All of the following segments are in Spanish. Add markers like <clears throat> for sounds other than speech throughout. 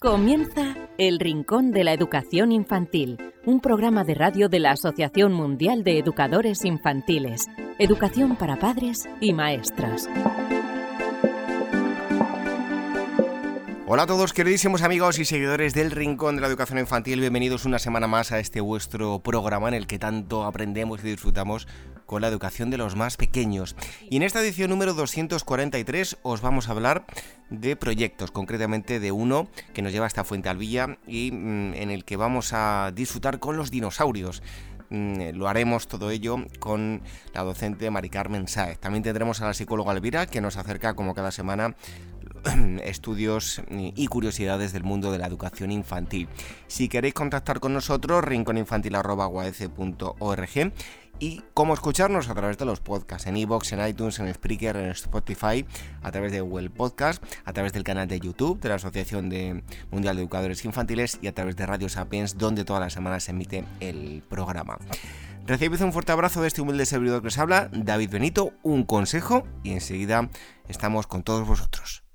Comienza El Rincón de la Educación Infantil, un programa de radio de la Asociación Mundial de Educadores Infantiles, Educación para Padres y Maestras. Hola a todos queridísimos amigos y seguidores del Rincón de la Educación Infantil, bienvenidos una semana más a este vuestro programa en el que tanto aprendemos y disfrutamos con la educación de los más pequeños. Y en esta edición número 243 os vamos a hablar de proyectos, concretamente de uno que nos lleva hasta Fuente Alvilla y mm, en el que vamos a disfrutar con los dinosaurios. Mm, lo haremos todo ello con la docente Mari Carmen Sáez. También tendremos a la psicóloga Elvira que nos acerca como cada semana <clears throat> estudios y curiosidades del mundo de la educación infantil. Si queréis contactar con nosotros, rinconinfantil.org y cómo escucharnos a través de los podcasts en iVoox, en iTunes, en Spreaker, en Spotify, a través de Google Podcast, a través del canal de YouTube de la Asociación de Mundial de Educadores Infantiles y a través de Radio Sapiens, donde todas las semanas se emite el programa. Recibid un fuerte abrazo de este humilde servidor que os habla, David Benito, un consejo y enseguida estamos con todos vosotros.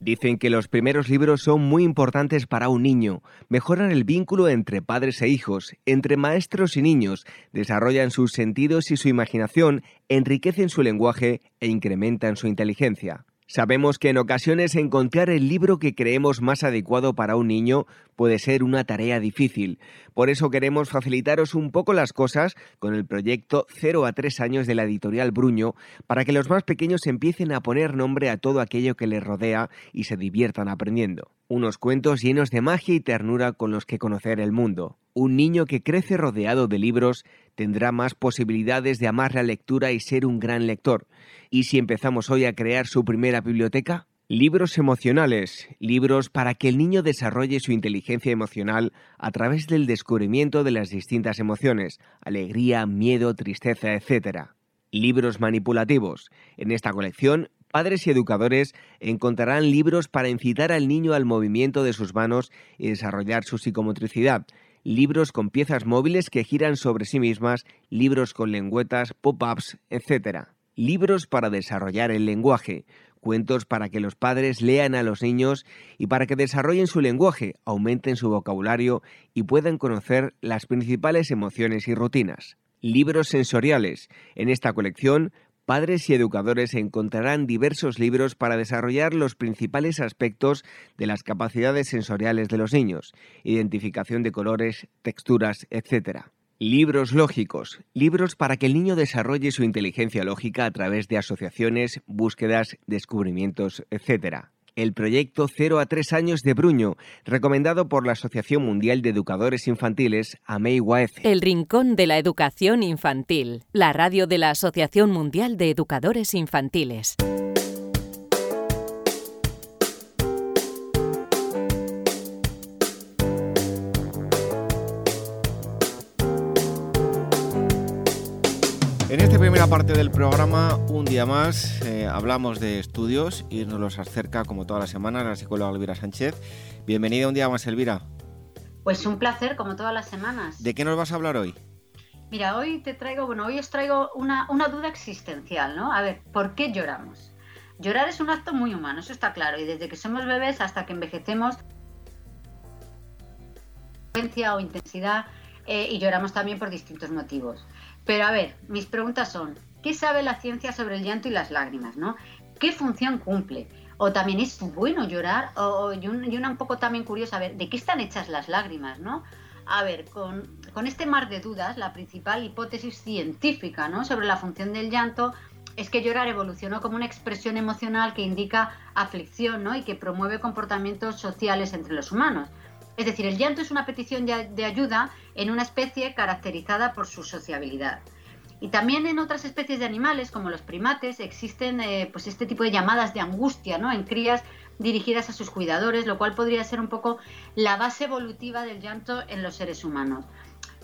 Dicen que los primeros libros son muy importantes para un niño, mejoran el vínculo entre padres e hijos, entre maestros y niños, desarrollan sus sentidos y su imaginación, enriquecen su lenguaje e incrementan su inteligencia. Sabemos que en ocasiones encontrar el libro que creemos más adecuado para un niño puede ser una tarea difícil. Por eso queremos facilitaros un poco las cosas con el proyecto 0 a 3 años de la editorial Bruño para que los más pequeños empiecen a poner nombre a todo aquello que les rodea y se diviertan aprendiendo. Unos cuentos llenos de magia y ternura con los que conocer el mundo. Un niño que crece rodeado de libros tendrá más posibilidades de amar la lectura y ser un gran lector. ¿Y si empezamos hoy a crear su primera biblioteca? Libros emocionales, libros para que el niño desarrolle su inteligencia emocional a través del descubrimiento de las distintas emociones, alegría, miedo, tristeza, etc. Libros manipulativos. En esta colección, padres y educadores encontrarán libros para incitar al niño al movimiento de sus manos y desarrollar su psicomotricidad, libros con piezas móviles que giran sobre sí mismas, libros con lengüetas, pop-ups, etc libros para desarrollar el lenguaje, cuentos para que los padres lean a los niños y para que desarrollen su lenguaje, aumenten su vocabulario y puedan conocer las principales emociones y rutinas. Libros sensoriales. En esta colección, padres y educadores encontrarán diversos libros para desarrollar los principales aspectos de las capacidades sensoriales de los niños, identificación de colores, texturas, etc. Libros lógicos, libros para que el niño desarrolle su inteligencia lógica a través de asociaciones, búsquedas, descubrimientos, etc. El proyecto 0 a 3 años de Bruño, recomendado por la Asociación Mundial de Educadores Infantiles, AMEI El Rincón de la Educación Infantil, la radio de la Asociación Mundial de Educadores Infantiles. Primera parte del programa, un día más, eh, hablamos de estudios y nos los acerca, como toda la semana, la psicóloga Elvira Sánchez. Bienvenida un día más, Elvira. Pues un placer, como todas las semanas. ¿De qué nos vas a hablar hoy? Mira, hoy te traigo, bueno, hoy os traigo una, una duda existencial, ¿no? A ver, ¿por qué lloramos? Llorar es un acto muy humano, eso está claro, y desde que somos bebés hasta que envejecemos, o intensidad, eh, y lloramos también por distintos motivos. Pero a ver, mis preguntas son, ¿qué sabe la ciencia sobre el llanto y las lágrimas? ¿no? ¿Qué función cumple? O también es bueno llorar, o, y, una un poco también curiosa, a ver, ¿de qué están hechas las lágrimas? ¿no? A ver, con, con este mar de dudas, la principal hipótesis científica ¿no? sobre la función del llanto es que llorar evolucionó como una expresión emocional que indica aflicción ¿no? y que promueve comportamientos sociales entre los humanos. Es decir, el llanto es una petición de ayuda en una especie caracterizada por su sociabilidad. Y también en otras especies de animales, como los primates, existen eh, pues este tipo de llamadas de angustia ¿no? en crías dirigidas a sus cuidadores, lo cual podría ser un poco la base evolutiva del llanto en los seres humanos.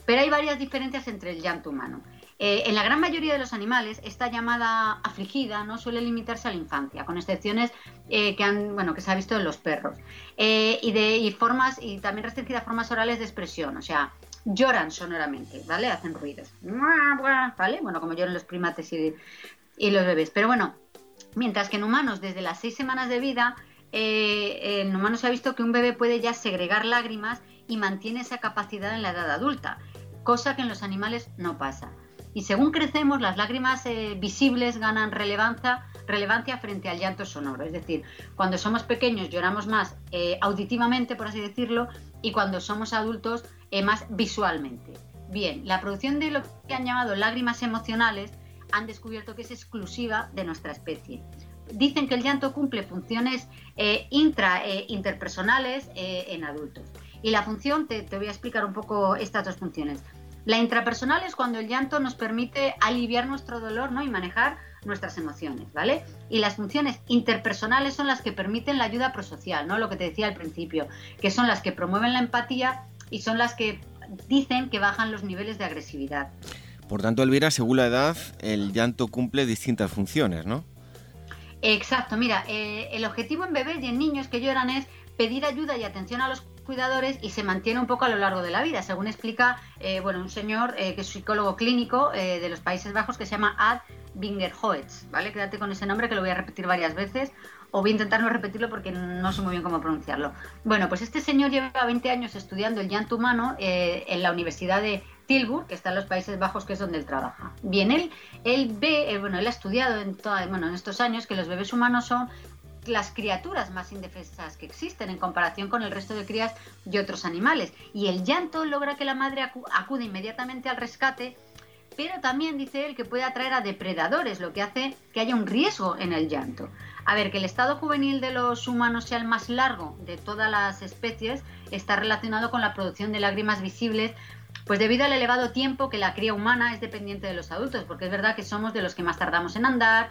Pero hay varias diferencias entre el llanto humano. Eh, en la gran mayoría de los animales, esta llamada afligida no suele limitarse a la infancia, con excepciones eh, que, han, bueno, que se ha visto en los perros. Eh, y, de, formas, y también restringida formas orales de expresión, o sea, lloran sonoramente, ¿vale? Hacen ruidos, ¿vale? Bueno, como lloran los primates y, y los bebés. Pero bueno, mientras que en humanos, desde las seis semanas de vida, en humanos se ha visto que un bebé puede ya segregar lágrimas y mantiene esa capacidad en la edad adulta, cosa que en los animales no pasa. Y según crecemos, las lágrimas eh, visibles ganan relevancia, relevancia frente al llanto sonoro. Es decir, cuando somos pequeños lloramos más eh, auditivamente, por así decirlo, y cuando somos adultos más visualmente. Bien, la producción de lo que han llamado lágrimas emocionales han descubierto que es exclusiva de nuestra especie. Dicen que el llanto cumple funciones eh, intra interpersonales eh, en adultos. Y la función, te, voy a explicar un poco estas dos funciones. La intrapersonal es cuando el llanto nos permite aliviar nuestro dolor ¿no? y manejar nuestras emociones, ¿vale? Y las funciones interpersonales son las que permiten la ayuda prosocial, ¿no? Lo que te decía al principio, que son las que promueven la empatía y son las que dicen que bajan los niveles de agresividad. Por tanto, Elvira, según la edad, el llanto cumple distintas funciones, ¿no? Exacto, mira, eh, el objetivo en bebés y en niños que lloran es pedir ayuda y atención a los cuidadores y se mantiene un poco a lo largo de la vida, según explica eh, bueno, un señor eh, que es psicólogo clínico de los Países Bajos que se llama Ad Bingerhoetz, ¿vale? Quédate con ese nombre que lo voy a repetir varias veces o voy a intentar no repetirlo porque no sé muy bien cómo pronunciarlo. Bueno, pues este señor lleva 20 años estudiando el llanto humano en la Universidad de Tilburg, que está en los Países Bajos, que es donde él trabaja. Bien, él, él ve, eh, bueno, él ha estudiado en, bueno, en estos años que los bebés humanos son las criaturas más indefensas que existen en comparación con el resto de crías de otros animales. Y el llanto logra que la madre acude inmediatamente al rescate, pero también dice él que puede atraer a depredadores, lo que hace que haya un riesgo en el llanto. A ver, que el estado juvenil de los humanos sea el más largo de todas las especies está relacionado con la producción de lágrimas visibles pues debido al elevado tiempo que la cría humana es dependiente de los adultos, porque es verdad que somos de los que más tardamos en andar,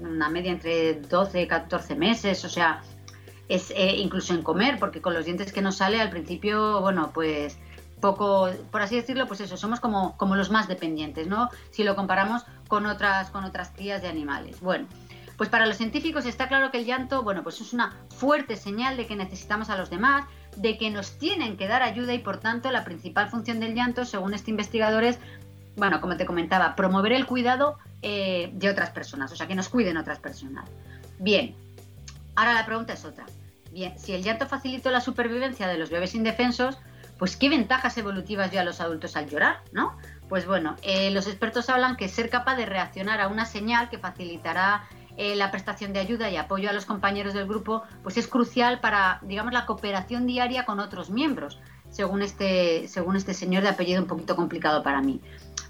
una media entre 12 y 14 meses, o sea, es eh, incluso en comer, porque con los dientes que nos sale al principio, bueno, pues poco, por así decirlo, pues eso, somos como, como los más dependientes, ¿no? Si lo comparamos con otras, con otras crías de animales. Bueno, pues para los científicos está claro que el llanto, bueno, pues es una fuerte señal de que necesitamos a los demás, de que nos tienen que dar ayuda y por tanto la principal función del llanto, según este investigador, es, bueno, como te comentaba, promover el cuidado eh, de otras personas, o sea, que nos cuiden otras personas. Bien, ahora la pregunta es otra. Bien, si el llanto facilitó la supervivencia de los bebés indefensos, pues qué ventajas evolutivas dio a los adultos al llorar, ¿no? Pues bueno, eh, los expertos hablan que ser capaz de reaccionar a una señal que facilitará eh, la prestación de ayuda y apoyo a los compañeros del grupo, pues es crucial para, digamos, la cooperación diaria con otros miembros, según este, según este señor de apellido un poquito complicado para mí.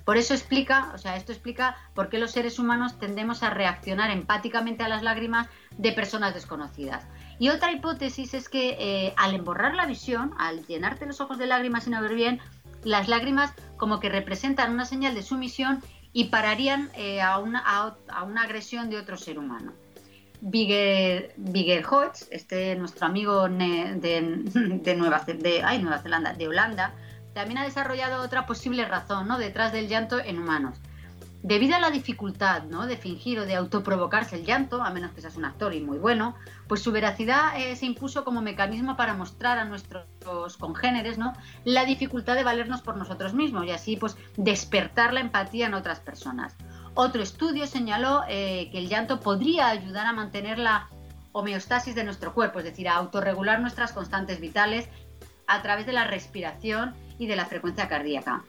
Por eso explica, o sea, esto explica por qué los seres humanos tendemos a reaccionar empáticamente a las lágrimas de personas desconocidas. Y otra hipótesis es que eh, al emborrar la visión, al llenarte los ojos de lágrimas no ver bien, las lágrimas como que representan una señal de sumisión y pararían eh, a, una, agresión de otro ser humano. Bigger, Hodge, este nuestro amigo <laughs> de, Nueva, de, ay, Nueva Zelanda, de Holanda, también ha desarrollado otra posible razón ¿no? detrás del llanto en humanos. Debido a la dificultad ¿no? de fingir o de autoprovocarse el llanto, a menos que seas un actor y muy bueno, pues su veracidad eh, se impuso como mecanismo para mostrar a nuestros congéneres ¿no? la dificultad de valernos por nosotros mismos y así pues despertar la empatía en otras personas. Otro estudio señaló eh, que el llanto podría ayudar a mantener la homeostasis de nuestro cuerpo, es decir, a autorregular nuestras constantes vitales a través de la respiración y de la frecuencia cardíaca.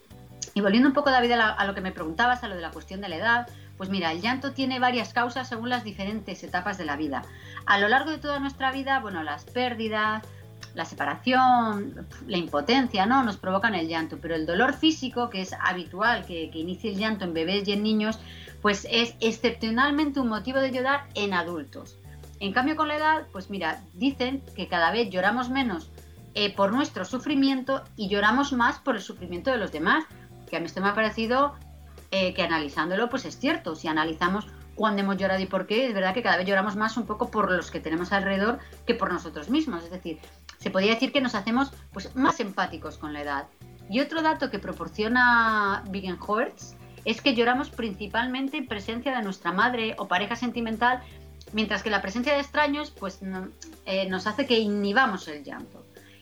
Y volviendo un poco, David, a, lo que me preguntabas, a lo de la cuestión de la edad, pues mira, el llanto tiene varias causas según las diferentes etapas de la vida. A lo largo de toda nuestra vida, bueno, las pérdidas, la separación, la impotencia, ¿no? Nos provocan el llanto, pero el dolor físico, que es habitual que, que inicie el llanto en bebés y en niños, pues es excepcionalmente un motivo de llorar en adultos. En cambio, con la edad, pues mira, dicen que cada vez lloramos menos eh, por nuestro sufrimiento y lloramos más por el sufrimiento de los demás que a mí esto me ha parecido eh, que analizándolo, pues es cierto. Si analizamos cuándo hemos llorado y por qué, es verdad que cada vez lloramos más un poco por los que tenemos alrededor que por nosotros mismos. Es decir, se podría decir que nos hacemos pues, más empáticos con la edad. Y otro dato que proporciona Bigenhortz es que lloramos principalmente en presencia de nuestra madre o pareja sentimental, mientras que la presencia de extraños pues, eh, nos hace que inhibamos el llanto.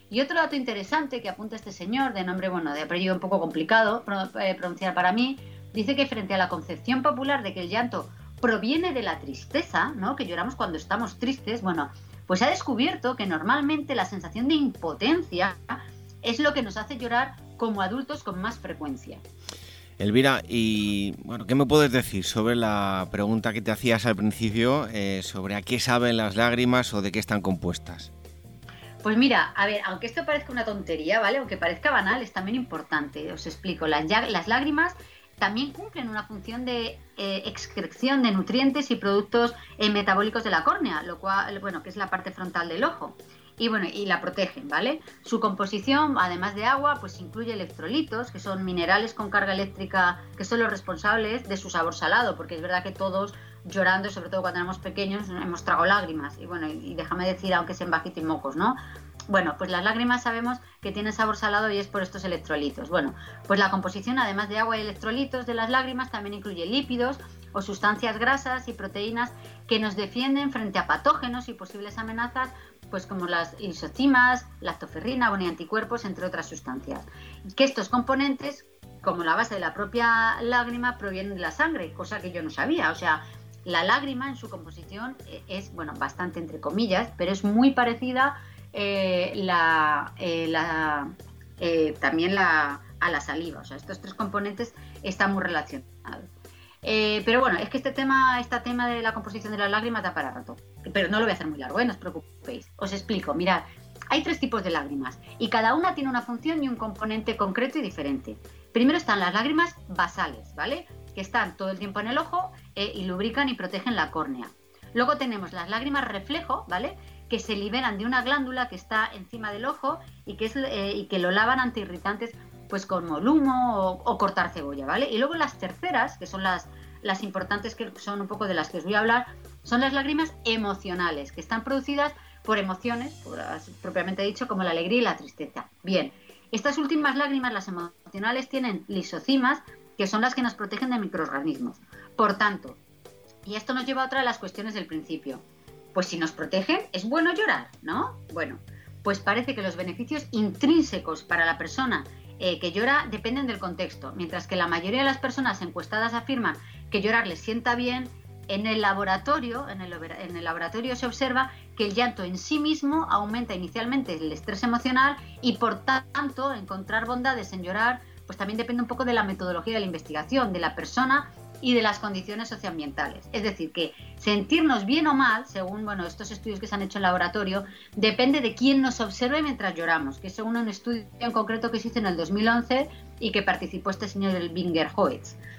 Y otro dato interesante que apunta este señor, de nombre, bueno, de apellido un poco complicado eh, pronunciar para mí, dice que frente a la concepción popular de que el llanto proviene de la tristeza, ¿no? Que lloramos cuando estamos tristes, bueno, pues ha descubierto que normalmente la sensación de impotencia es lo que nos hace llorar como adultos con más frecuencia. Elvira, y bueno, ¿qué me puedes decir sobre la pregunta que te hacías al principio eh, sobre a qué saben las lágrimas o de qué están compuestas? Pues mira, a ver, aunque esto parezca una tontería, ¿vale? Aunque parezca banal, es también importante. Os explico. Las, lágrimas también cumplen una función de eh, excreción de nutrientes y productos eh, metabólicos de la córnea, lo cual, bueno, que es la parte frontal del ojo. Y bueno, y la protegen, ¿vale? Su composición, además de agua, pues incluye electrolitos, que son minerales con carga eléctrica, que son los responsables de su sabor salado, porque es verdad que todos llorando, sobre todo cuando éramos pequeños, hemos tragado lágrimas. Y bueno, y déjame decir, aunque sean bajitos y mocos, ¿no? Bueno, pues las lágrimas sabemos que tienen sabor salado y es por estos electrolitos. Bueno, pues la composición, además de agua y electrolitos de las lágrimas, también incluye lípidos o sustancias grasas y proteínas que nos defienden frente a patógenos y posibles amenazas, pues como las isocimas, lactoferrina, o anticuerpos, entre otras sustancias. Que estos componentes, como la base de la propia lágrima, provienen de la sangre, cosa que yo no sabía. O sea, la lágrima en su composición eh, es, bueno, bastante entre comillas, pero es muy parecida eh, la, eh, también la, a la saliva. O sea, estos tres componentes están muy relacionados. pero bueno, es que este tema, este tema de la composición de las lágrimas da para rato. Pero no lo voy a hacer muy largo, no os preocupéis. Os explico, mirad, hay tres tipos de lágrimas y cada una tiene una función y un componente concreto y diferente. Primero están las lágrimas basales, ¿vale? Que están todo el tiempo en el ojo y lubrican y protegen la córnea. Luego tenemos las lágrimas reflejo, ¿vale? que se liberan de una glándula que está encima del ojo y que, eh, lo lavan ante irritantes pues como humo o, cortar cebolla, ¿vale? Y luego las terceras, que son las, las importantes, que son un poco de las que os voy a hablar, son las lágrimas emocionales, que están producidas por emociones, propiamente dicho, como la alegría y la tristeza. Bien, estas últimas lágrimas, las emocionales, tienen lisocimas, que son las que nos protegen de microorganismos. Por tanto, y esto nos lleva a otra de las cuestiones del principio. Pues si nos protegen, es bueno llorar, ¿no? Bueno, pues parece que los beneficios intrínsecos para la persona eh, que llora dependen del contexto, mientras que la mayoría de las personas encuestadas afirman que llorar les sienta bien, en el laboratorio, en el, en el, laboratorio se observa que el llanto en sí mismo aumenta inicialmente el estrés emocional y por tanto encontrar bondades en llorar pues también depende un poco de la metodología de la investigación, de la persona y de las condiciones socioambientales. Es decir, que sentirnos bien o mal, según bueno, estos estudios que se han hecho en laboratorio, depende de quién nos observe mientras lloramos, que es según un estudio en concreto que se hizo en el 2011 y que participó este señor del Binger.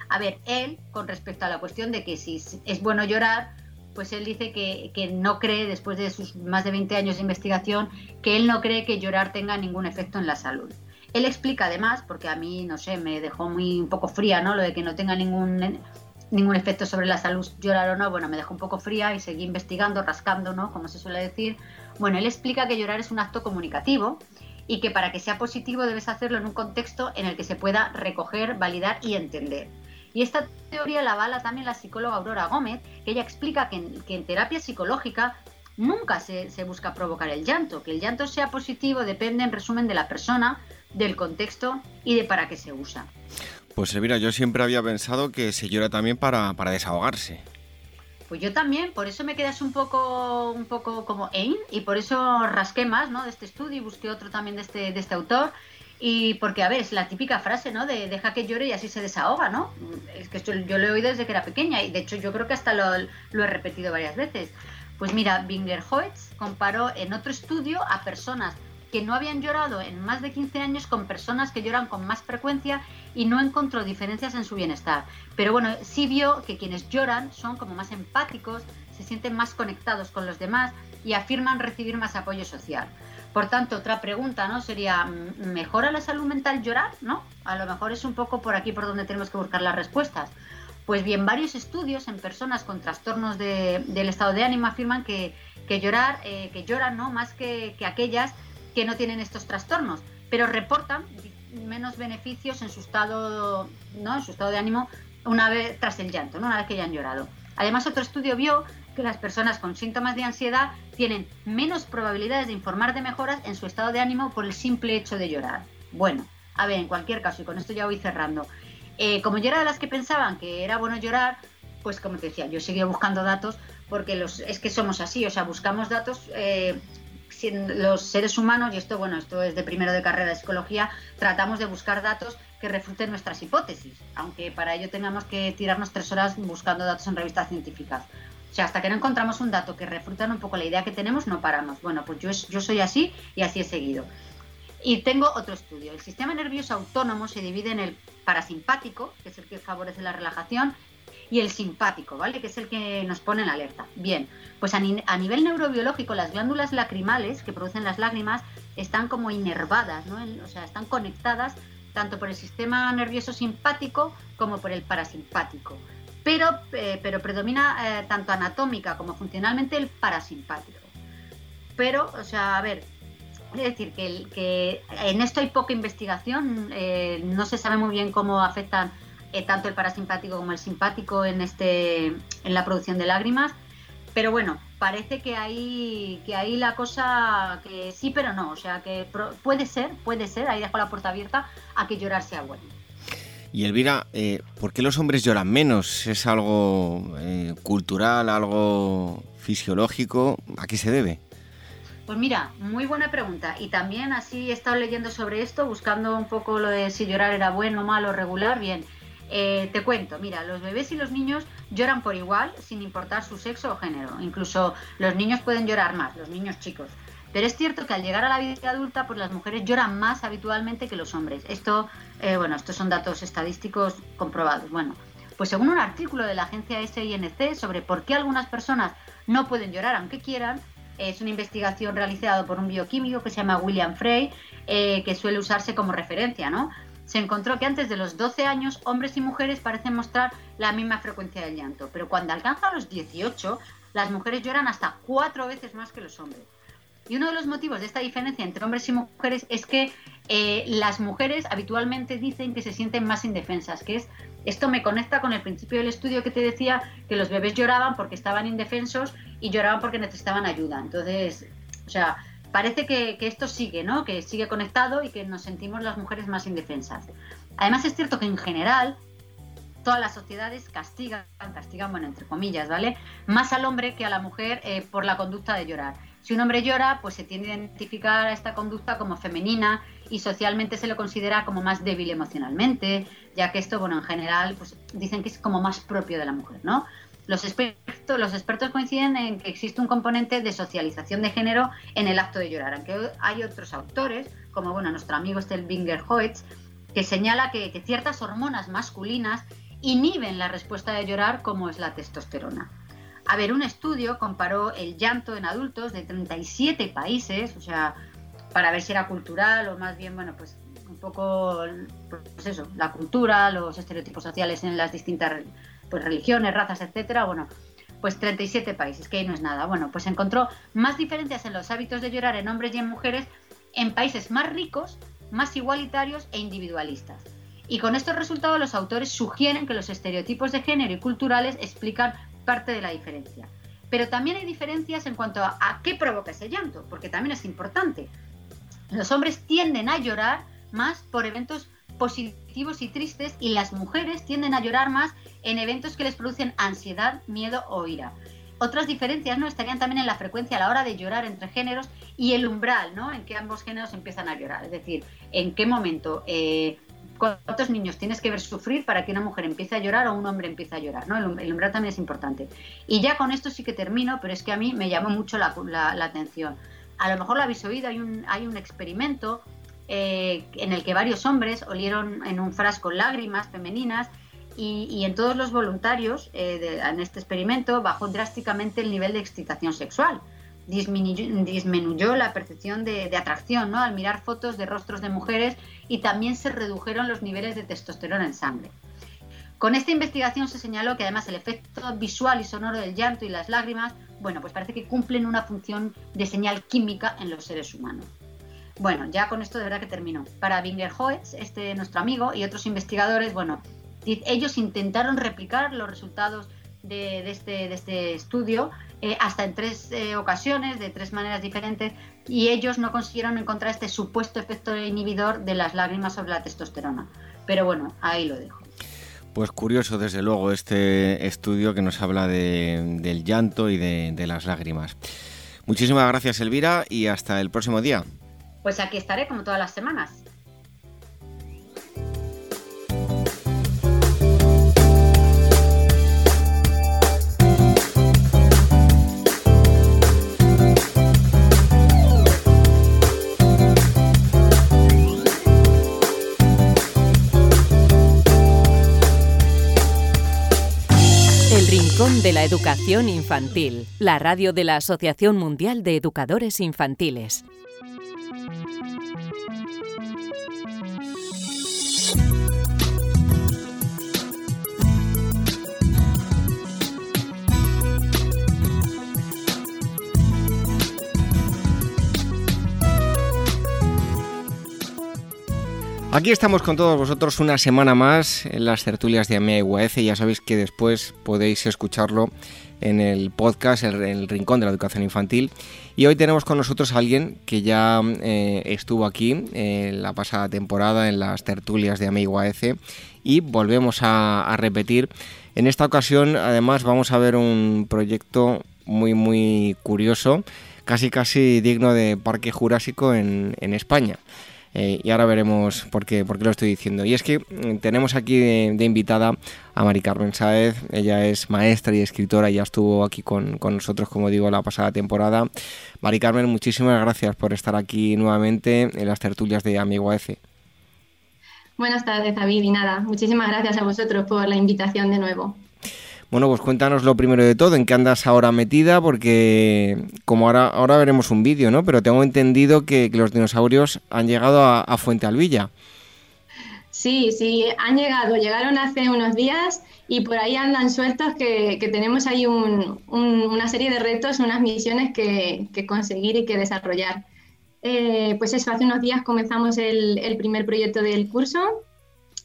A ver, él, con respecto a la cuestión de que si es bueno llorar, pues él dice que, que, no cree, después de sus más de 20 años de investigación, que él no cree que llorar tenga ningún efecto en la salud. Él explica además, porque a mí, no sé, me dejó muy un poco fría, ¿no? Lo de que no tenga ningún, ningún efecto sobre la salud llorar o no, bueno, me dejó un poco fría y seguí investigando, rascando, ¿no? Como se suele decir. Bueno, él explica que llorar es un acto comunicativo y que para que sea positivo debes hacerlo en un contexto en el que se pueda recoger, validar y entender. Y esta teoría la avala también la psicóloga Aurora Gómez, que ella explica que en, que en terapia psicológica nunca se, se, busca provocar el llanto. Que el llanto sea positivo depende, en resumen, de la persona, del contexto y de para qué se usa. Pues Elvira, yo siempre había pensado que se llora también para, para desahogarse. Pues yo también, por eso me quedas un poco, un poco como Ein y por eso rasqué más ¿no? de este estudio y busqué otro también de este, de este autor. Y porque, a ver, es la típica frase, ¿no? De deja que llore y así se desahoga, ¿no? Es que yo, yo lo he oído desde que era pequeña y de hecho yo creo que hasta lo, lo he repetido varias veces. Pues mira, Bingerhoitz comparó en otro estudio a personas que no habían llorado en más de 15 años con personas que lloran con más frecuencia y no encontró diferencias en su bienestar. Pero bueno, sí vio que quienes lloran son como más empáticos, se sienten más conectados con los demás y afirman recibir más apoyo social. Por tanto, otra pregunta, ¿no? Sería, ¿mejora la salud mental llorar? ¿No? A lo mejor es un poco por aquí por donde tenemos que buscar las respuestas. Pues bien, varios estudios en personas con trastornos del estado de ánimo afirman que, llorar, eh, que lloran, ¿no? Más que, que aquellas que no tienen estos trastornos, pero reportan menos beneficios en su estado, ¿no? en su estado de ánimo una vez tras el llanto, ¿no? una vez que ya han llorado. Además, otro estudio vio que las personas con síntomas de ansiedad tienen menos probabilidades de informar de mejoras en su estado de ánimo por el simple hecho de llorar. Bueno, a ver, en cualquier caso, y con esto ya voy cerrando, eh, como yo era de las que pensaban que era bueno llorar, pues como te decía, yo seguía buscando datos porque los, es que somos así, o sea, buscamos datos. Eh, los seres humanos, y esto, bueno, esto es de primero de carrera de psicología, tratamos de buscar datos que refuten nuestras hipótesis, aunque para ello tengamos que tirarnos tres horas buscando datos en revistas científicas. O sea, hasta que no encontramos un dato que refutan un poco la idea que tenemos, no paramos. Bueno, pues yo, yo soy así y así he seguido. Y tengo otro estudio. El sistema nervioso autónomo se divide en el parasimpático, que es el que favorece la relajación, y el simpático, ¿vale? Que es el que nos pone en alerta. Bien, pues a, nivel neurobiológico, las glándulas lacrimales que producen las lágrimas están como inervadas, ¿no? o sea, están conectadas tanto por el sistema nervioso simpático como por el parasimpático pero, eh, pero predomina eh, tanto anatómica como funcionalmente el parasimpático. Pero, o sea, a ver, es decir, que, en esto hay poca investigación, eh, no se sabe muy bien cómo afectan tanto el parasimpático como el simpático en, este, en la producción de lágrimas, pero bueno, parece que hay, que hay la cosa que sí, pero no, o sea, que puede ser, puede ser, ahí dejo la puerta abierta a que llorar sea bueno. Y Elvira, eh, ¿por qué los hombres lloran menos? ¿Es algo eh, cultural, algo fisiológico? ¿A qué se debe? Pues mira, muy buena pregunta. Y también así he estado leyendo sobre esto, buscando un poco lo de si llorar era bueno, malo, regular. Bien, eh, te cuento, mira, los bebés y los niños lloran por igual, sin importar su sexo o género. Incluso los niños pueden llorar más, los niños chicos. Pero es cierto que al llegar a la vida adulta, pues las mujeres lloran más habitualmente que los hombres. Esto, eh, bueno, estos son datos estadísticos comprobados. Bueno, pues según un artículo de la agencia SINC sobre por qué algunas personas no pueden llorar aunque quieran, es una investigación realizada por un bioquímico que se llama William Frey, eh, que suele usarse como referencia, ¿no? Se encontró que antes de los 12 años, hombres y mujeres parecen mostrar la misma frecuencia de llanto, pero cuando alcanza los 18, las mujeres lloran hasta cuatro veces más que los hombres. Y uno de los motivos de esta diferencia entre hombres y mujeres es que eh, las mujeres habitualmente dicen que se sienten más indefensas, que es esto me conecta con el principio del estudio que te decía que los bebés lloraban porque estaban indefensos y lloraban porque necesitaban ayuda. Entonces, o sea, parece que, esto sigue, ¿no? Que sigue conectado y que nos sentimos las mujeres más indefensas. Además es cierto que en general todas las sociedades castigan, castigan, bueno, entre comillas, ¿vale? Más al hombre que a la mujer eh, por la conducta de llorar. Si un hombre llora, pues se tiende a identificar a esta conducta como femenina y socialmente se lo considera como más débil emocionalmente, ya que esto, bueno, en general, pues dicen que es como más propio de la mujer, ¿no? Los expertos, coinciden en que existe un componente de socialización de género en el acto de llorar, aunque hay otros autores, como bueno, nuestro amigo Stelbinger Hoetz, que señala que, que ciertas hormonas masculinas inhiben la respuesta de llorar como es la testosterona. A ver, un estudio comparó el llanto en adultos de 37 países, o sea, para ver si era cultural o más bien, bueno, pues un poco, pues eso, la cultura, los estereotipos sociales en las distintas pues, religiones, razas, etcétera, bueno, pues 37 países, que ahí no es nada. Bueno, pues encontró más diferencias en los hábitos de llorar en hombres y en mujeres en países más ricos, más igualitarios e individualistas. Y con estos resultados los autores sugieren que los estereotipos de género y culturales explican parte de la diferencia. Pero también hay diferencias en cuanto a, qué provoca ese llanto, porque también es importante. Los hombres tienden a llorar más por eventos positivos y tristes y las mujeres tienden a llorar más en eventos que les producen ansiedad, miedo o ira. Otras diferencias ¿no? estarían también en la frecuencia a la hora de llorar entre géneros y el umbral, ¿no? en que ambos géneros empiezan a llorar. Es decir, en qué momento eh, cuántos niños tienes que ver sufrir para que una mujer empiece a llorar o un hombre empiece a llorar, ¿no? El, umbral también es importante. Y ya con esto sí que termino, pero es que a mí me llamó mucho la, atención. A lo mejor lo habéis oído, hay un, hay un experimento eh, en el que varios hombres olieron en un frasco lágrimas femeninas y, en todos los voluntarios eh, en este experimento bajó drásticamente el nivel de excitación sexual disminuyó, la percepción de, atracción ¿no? al mirar fotos de rostros de mujeres y también se redujeron los niveles de testosterona en sangre. Con esta investigación se señaló que además el efecto visual y sonoro del llanto y las lágrimas, bueno, pues parece que cumplen una función de señal química en los seres humanos. Bueno, ya con esto de verdad que termino. Para Binger Hoetz, este nuestro amigo y otros investigadores, bueno, ellos intentaron replicar los resultados de, este, de este estudio eh, hasta en tres eh, ocasiones, de tres maneras diferentes, y ellos no consiguieron encontrar este supuesto efecto inhibidor de las lágrimas sobre la testosterona. Pero bueno, ahí lo dejo. Pues curioso, desde luego, este estudio que nos habla del llanto y de las lágrimas. Muchísimas gracias, Elvira, y hasta el próximo día. Pues aquí estaré como todas las semanas. de la Educación Infantil, la radio de la Asociación Mundial de Educadores Infantiles. Aquí estamos con todos vosotros una semana más en las tertulias de AMEA y Ya sabéis que después podéis escucharlo en el podcast El, Rincón de la Educación Infantil. Y hoy tenemos con nosotros a alguien que ya eh, estuvo aquí en eh, la pasada temporada en las tertulias de AMEA y volvemos a, repetir. En esta ocasión, además, vamos a ver un proyecto muy, muy curioso, casi, casi digno de Parque Jurásico en, en España. Eh, y ahora veremos por qué, por qué lo estoy diciendo. Y es que mm, tenemos aquí de, invitada a Mari Carmen Sáez. Ella es maestra y escritora ya estuvo aquí con, nosotros, como digo, la pasada temporada. Mari Carmen, muchísimas gracias por estar aquí nuevamente en las tertulias de Amigo F. Buenas tardes, David, y nada, muchísimas gracias a vosotros por la invitación de nuevo. Bueno, pues cuéntanos lo primero de todo, en qué andas ahora metida, porque como ahora, ahora veremos un vídeo, ¿no? Pero tengo entendido que, los dinosaurios han llegado a, Fuente Alvilla. Sí, sí, han llegado, llegaron hace unos días y por ahí andan sueltos que, tenemos ahí una serie de retos, unas misiones que, conseguir y que desarrollar. Eh, pues eso, hace unos días comenzamos el primer proyecto del curso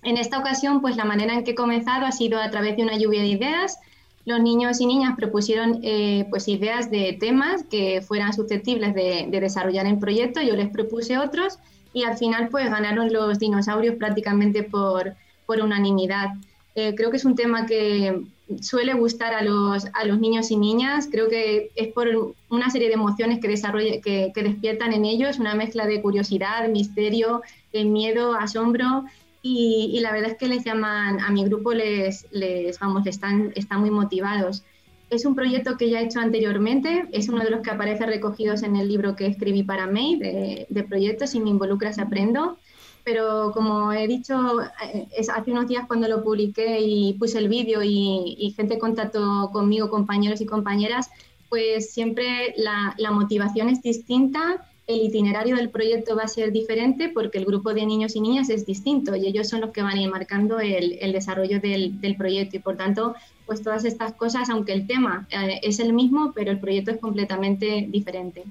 en esta ocasión, pues la manera en que he comenzado ha sido a través de una lluvia de ideas. Los niños y niñas propusieron eh, pues ideas de temas que fueran susceptibles de, desarrollar en proyecto. Yo les propuse otros y al final pues ganaron los dinosaurios prácticamente por, por unanimidad. Eh, creo que es un tema que suele gustar a los, a los niños y niñas. Creo que es por una serie de emociones que, que, que despiertan en ellos, una mezcla de curiosidad, misterio, eh, miedo, asombro y, la verdad es que les llaman, a mi grupo les, les vamos, están, están muy motivados. Es un proyecto que ya he hecho anteriormente, es uno de los que aparece recogidos en el libro que escribí para May de, de proyectos, Si me involucras aprendo, pero como he dicho, eh, es hace unos días cuando lo publiqué y puse el vídeo y, y, gente contactó conmigo, compañeros y compañeras, pues siempre la, la motivación es distinta el itinerario del proyecto va a ser diferente porque el grupo de niños y niñas es distinto y ellos son los que van a ir marcando el, desarrollo del, proyecto y por tanto, pues todas estas cosas, aunque el tema eh, es el mismo, pero el proyecto es completamente diferente.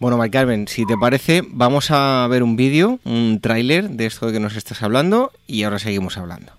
Bueno, Mike si te parece, vamos a ver un vídeo, un tráiler de esto de que nos estás hablando y ahora seguimos hablando.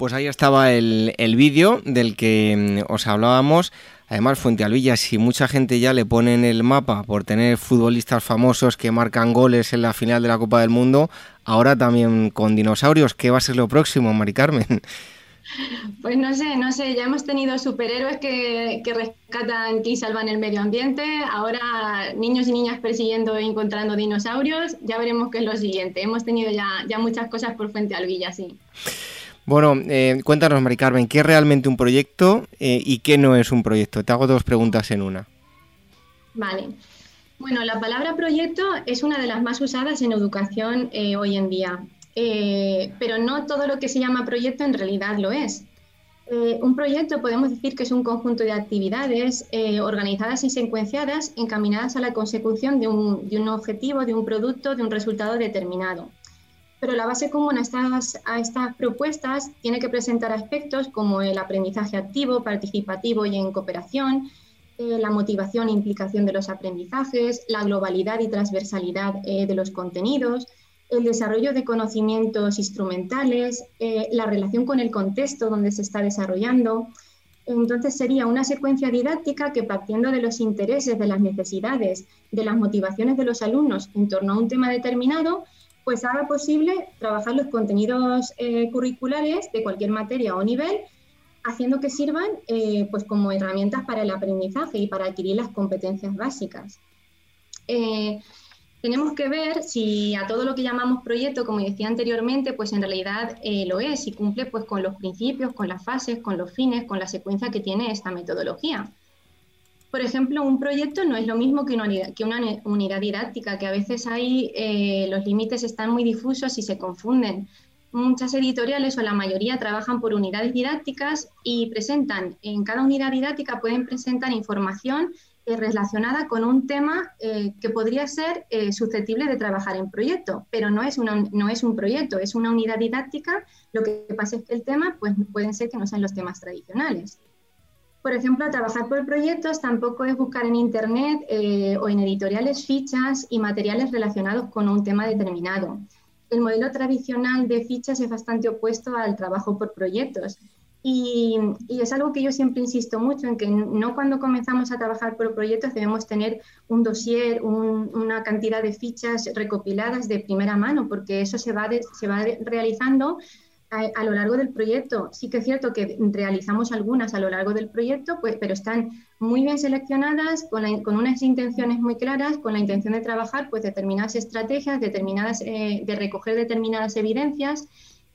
Pues ahí estaba el, vídeo del que mm, os hablábamos. Además, Fuente Alvilla, si mucha gente ya le pone en el mapa por tener futbolistas famosos que marcan goles en la final de la Copa del Mundo, ahora también con dinosaurios, ¿qué va a ser lo próximo, Mari Carmen? <laughs> Pues no sé, no sé, ya hemos tenido superhéroes que, rescatan y salvan el medio ambiente, ahora niños y niñas persiguiendo e encontrando dinosaurios, ya veremos qué es lo siguiente. Hemos tenido ya, ya muchas cosas por Fuente Alvilla, sí. Bueno, eh, cuéntanos, Mari Carmen, ¿qué es realmente un proyecto eh, y qué no es un proyecto? Te hago dos preguntas en una. Vale. Bueno, la palabra proyecto es una de las más usadas en educación eh, hoy en día. Pero no todo lo que se llama proyecto en realidad lo es. Un proyecto podemos decir que es un conjunto de actividades organizadas y secuenciadas encaminadas a la consecución de un, objetivo, de un producto, de un resultado determinado. Pero la base común a estas, propuestas tiene que presentar aspectos como el aprendizaje activo, participativo y en cooperación, la motivación e implicación de los aprendizajes, la globalidad y transversalidad de los contenidos, el desarrollo de conocimientos instrumentales, eh, la relación con el contexto donde se está desarrollando. Entonces sería una secuencia didáctica que partiendo de los intereses, de las necesidades, de las motivaciones de los alumnos en torno a un tema determinado, pues haga posible trabajar los contenidos eh, curriculares de cualquier materia o nivel, haciendo que sirvan eh, pues como herramientas para el aprendizaje y para adquirir las competencias básicas tenemos que ver si a todo lo que llamamos proyecto, como decía anteriormente, pues en realidad eh, lo es y cumple pues con los principios, con las fases, con los fines, con la secuencia que tiene esta metodología. Por ejemplo, un proyecto no es lo mismo que una unidad, didáctica, que a veces ahí eh, los límites están muy difusos y se confunden. Muchas editoriales o la mayoría trabajan por unidades didácticas y presentan, en cada unidad didáctica pueden presentar información eh, relacionada con un tema eh, que podría ser susceptible de trabajar en proyecto, pero no es, no es un proyecto, es una unidad didáctica. Lo que pasa es que el tema pues, pueden ser que no sean los temas tradicionales. Por ejemplo, trabajar por proyectos tampoco es buscar en Internet o en editoriales fichas y materiales relacionados con un tema determinado. El modelo tradicional de fichas es bastante opuesto al trabajo por proyectos y, es algo que yo siempre insisto mucho en que no cuando comenzamos a trabajar por proyectos debemos tener un dossier, una cantidad de fichas recopiladas de primera mano, porque eso se va, se va realizando a, lo largo del proyecto. Sí que es cierto que realizamos algunas a lo largo del proyecto, pues, pero están muy bien seleccionadas, con, con unas intenciones muy claras, con la intención de trabajar pues, determinadas estrategias, determinadas, eh, de recoger determinadas evidencias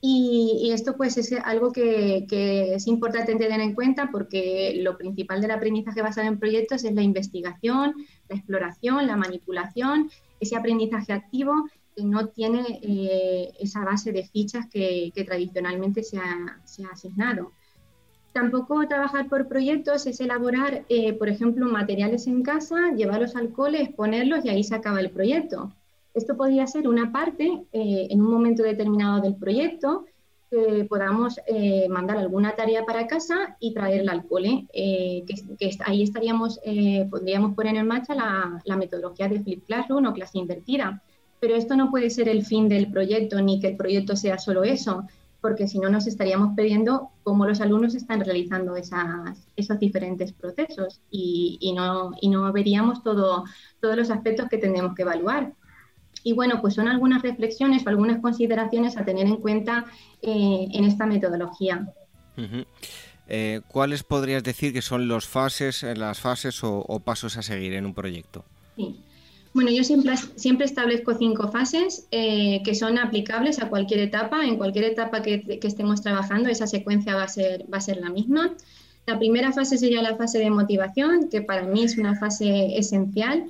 y, esto pues es algo que, es importante tener en cuenta porque lo principal del aprendizaje basado en proyectos es la investigación, la exploración, la manipulación, ese aprendizaje activo no tiene eh, esa base de fichas que, tradicionalmente se ha, asignado. Tampoco trabajar por proyectos es elaborar, eh, por ejemplo, materiales en casa, llevarlos al cole, exponerlos y ahí se acaba el proyecto. Esto podría ser una parte eh, en un momento determinado del proyecto que podamos mandar alguna tarea para casa y traerla al cole, que, ahí estaríamos, podríamos poner en marcha la, metodología de Flip Classroom o clase invertida. Pero esto no puede ser el fin del proyecto ni que el proyecto sea solo eso, porque si no nos estaríamos pidiendo cómo los alumnos están realizando esas, esos diferentes procesos y, no, y no veríamos todo, todos los aspectos que tenemos que evaluar. Y bueno, pues son algunas reflexiones o algunas consideraciones a tener en cuenta eh, en esta metodología. Eh, ¿Cuáles podrías decir que son los fases, las fases o, pasos a seguir en un proyecto? Sí. Bueno, yo siempre, establezco cinco fases que son aplicables a cualquier etapa. En cualquier etapa que, estemos trabajando, esa secuencia va a ser la misma. La primera fase sería la fase de motivación, que para mí es una fase esencial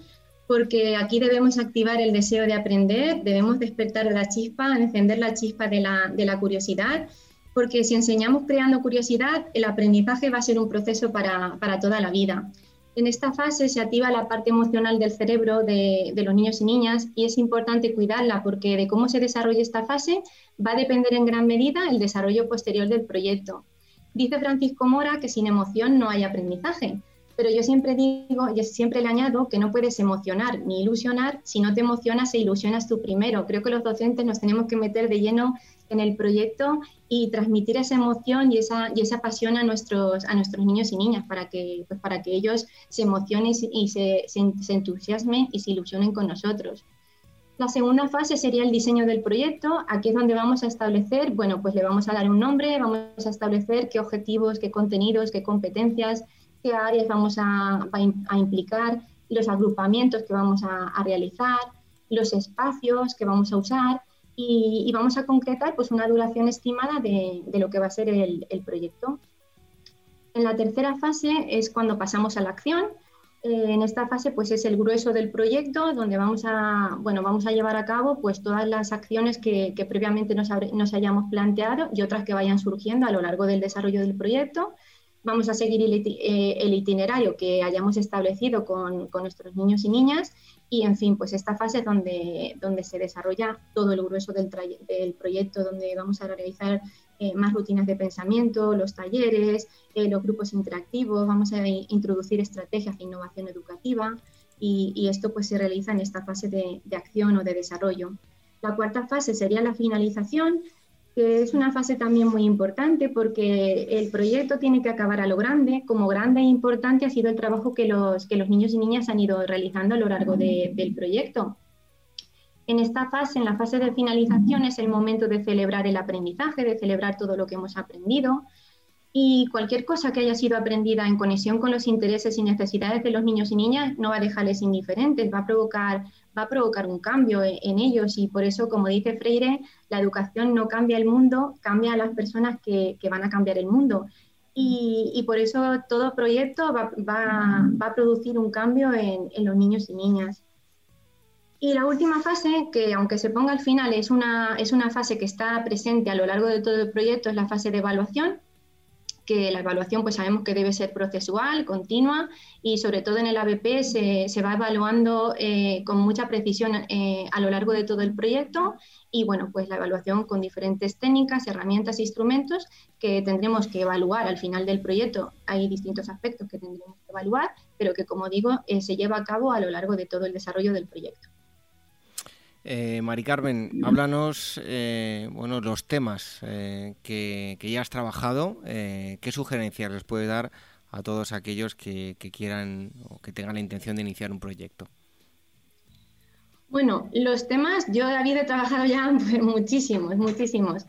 porque aquí debemos activar el deseo de aprender, debemos despertar la chispa, encender la chispa de la, curiosidad, porque si enseñamos creando curiosidad, el aprendizaje va a ser un proceso para, toda la vida. En esta fase se activa la parte emocional del cerebro de, los niños y niñas y es importante cuidarla porque de cómo se desarrolla esta fase va a depender en gran medida el desarrollo posterior del proyecto. Dice Francisco Mora que sin emoción no hay aprendizaje pero yo siempre digo, y siempre le añado que no puedes emocionar ni ilusionar, si no te emocionas e ilusionas tú primero. Creo que los docentes nos tenemos que meter de lleno en el proyecto y transmitir esa emoción y esa, y esa pasión a nuestros, a nuestros niños y niñas para que, pues para que ellos se emocionen y se, se, entusiasmen y se ilusionen con nosotros. La segunda fase sería el diseño del proyecto. Aquí es donde vamos a establecer, bueno, pues le vamos a dar un nombre, vamos a establecer qué objetivos, qué contenidos, qué competencias, qué áreas vamos a, implicar, los agrupamientos que vamos a, realizar, los espacios que vamos a usar y, vamos a concretar pues una duración estimada de, lo que va a ser el, proyecto. En la tercera fase es cuando pasamos a la acción eh, en esta fase pues es el grueso del proyecto donde vamos a, bueno, vamos a llevar a cabo pues todas las acciones que, previamente nos, hayamos planteado y otras que vayan surgiendo a lo largo del desarrollo del proyecto. Vamos a seguir el, eh, itinerario que hayamos establecido con, nuestros niños y niñas y en fin, pues esta fase es donde, donde se desarrolla todo el grueso del, del proyecto, donde vamos a realizar eh, más rutinas de pensamiento, los talleres, eh, los grupos interactivos, vamos a introducir estrategias de innovación educativa y, esto pues se realiza en esta fase de, acción o de desarrollo. La cuarta fase sería la finalización, que es una fase también muy importante porque el proyecto tiene que acabar a lo grande. Como grande e importante ha sido el trabajo que los, que los niños y niñas han ido realizando a lo largo del proyecto. En esta fase, en la fase de finalización, es el momento de celebrar el aprendizaje, de celebrar todo lo que hemos aprendido. Y cualquier cosa que haya sido aprendida en conexión con los intereses y necesidades de los niños y niñas no va a dejarles indiferentes, va a provocar, va a provocar un cambio e, en, ellos. Y por eso, como dice Freire, la educación no cambia el mundo, cambia a las personas que, van a cambiar el mundo. Y, por eso todo proyecto va, a producir un cambio en los niños y niñas. Y la última fase, que aunque se ponga al final, es una, es una fase que está presente a lo largo de todo el proyecto, es la fase de evaluación, que la evaluación pues sabemos que debe ser procesual, continua y sobre todo en el ABP se, se va evaluando eh, con mucha precisión eh, a lo largo de todo el proyecto y bueno, pues la evaluación con diferentes técnicas, herramientas e instrumentos que tendremos que evaluar al final del proyecto. Hay distintos aspectos que tendremos que evaluar, pero que como digo, eh, se lleva a cabo a lo largo de todo el desarrollo del proyecto. Eh, Mari Carmen, háblanos, eh, bueno, los temas eh, que, ya has trabajado, eh, ¿qué sugerencias les puede dar a todos aquellos que, quieran o que tengan la intención de iniciar un proyecto? Bueno, los temas, yo David he trabajado ya <laughs> muchísimos, muchísimos.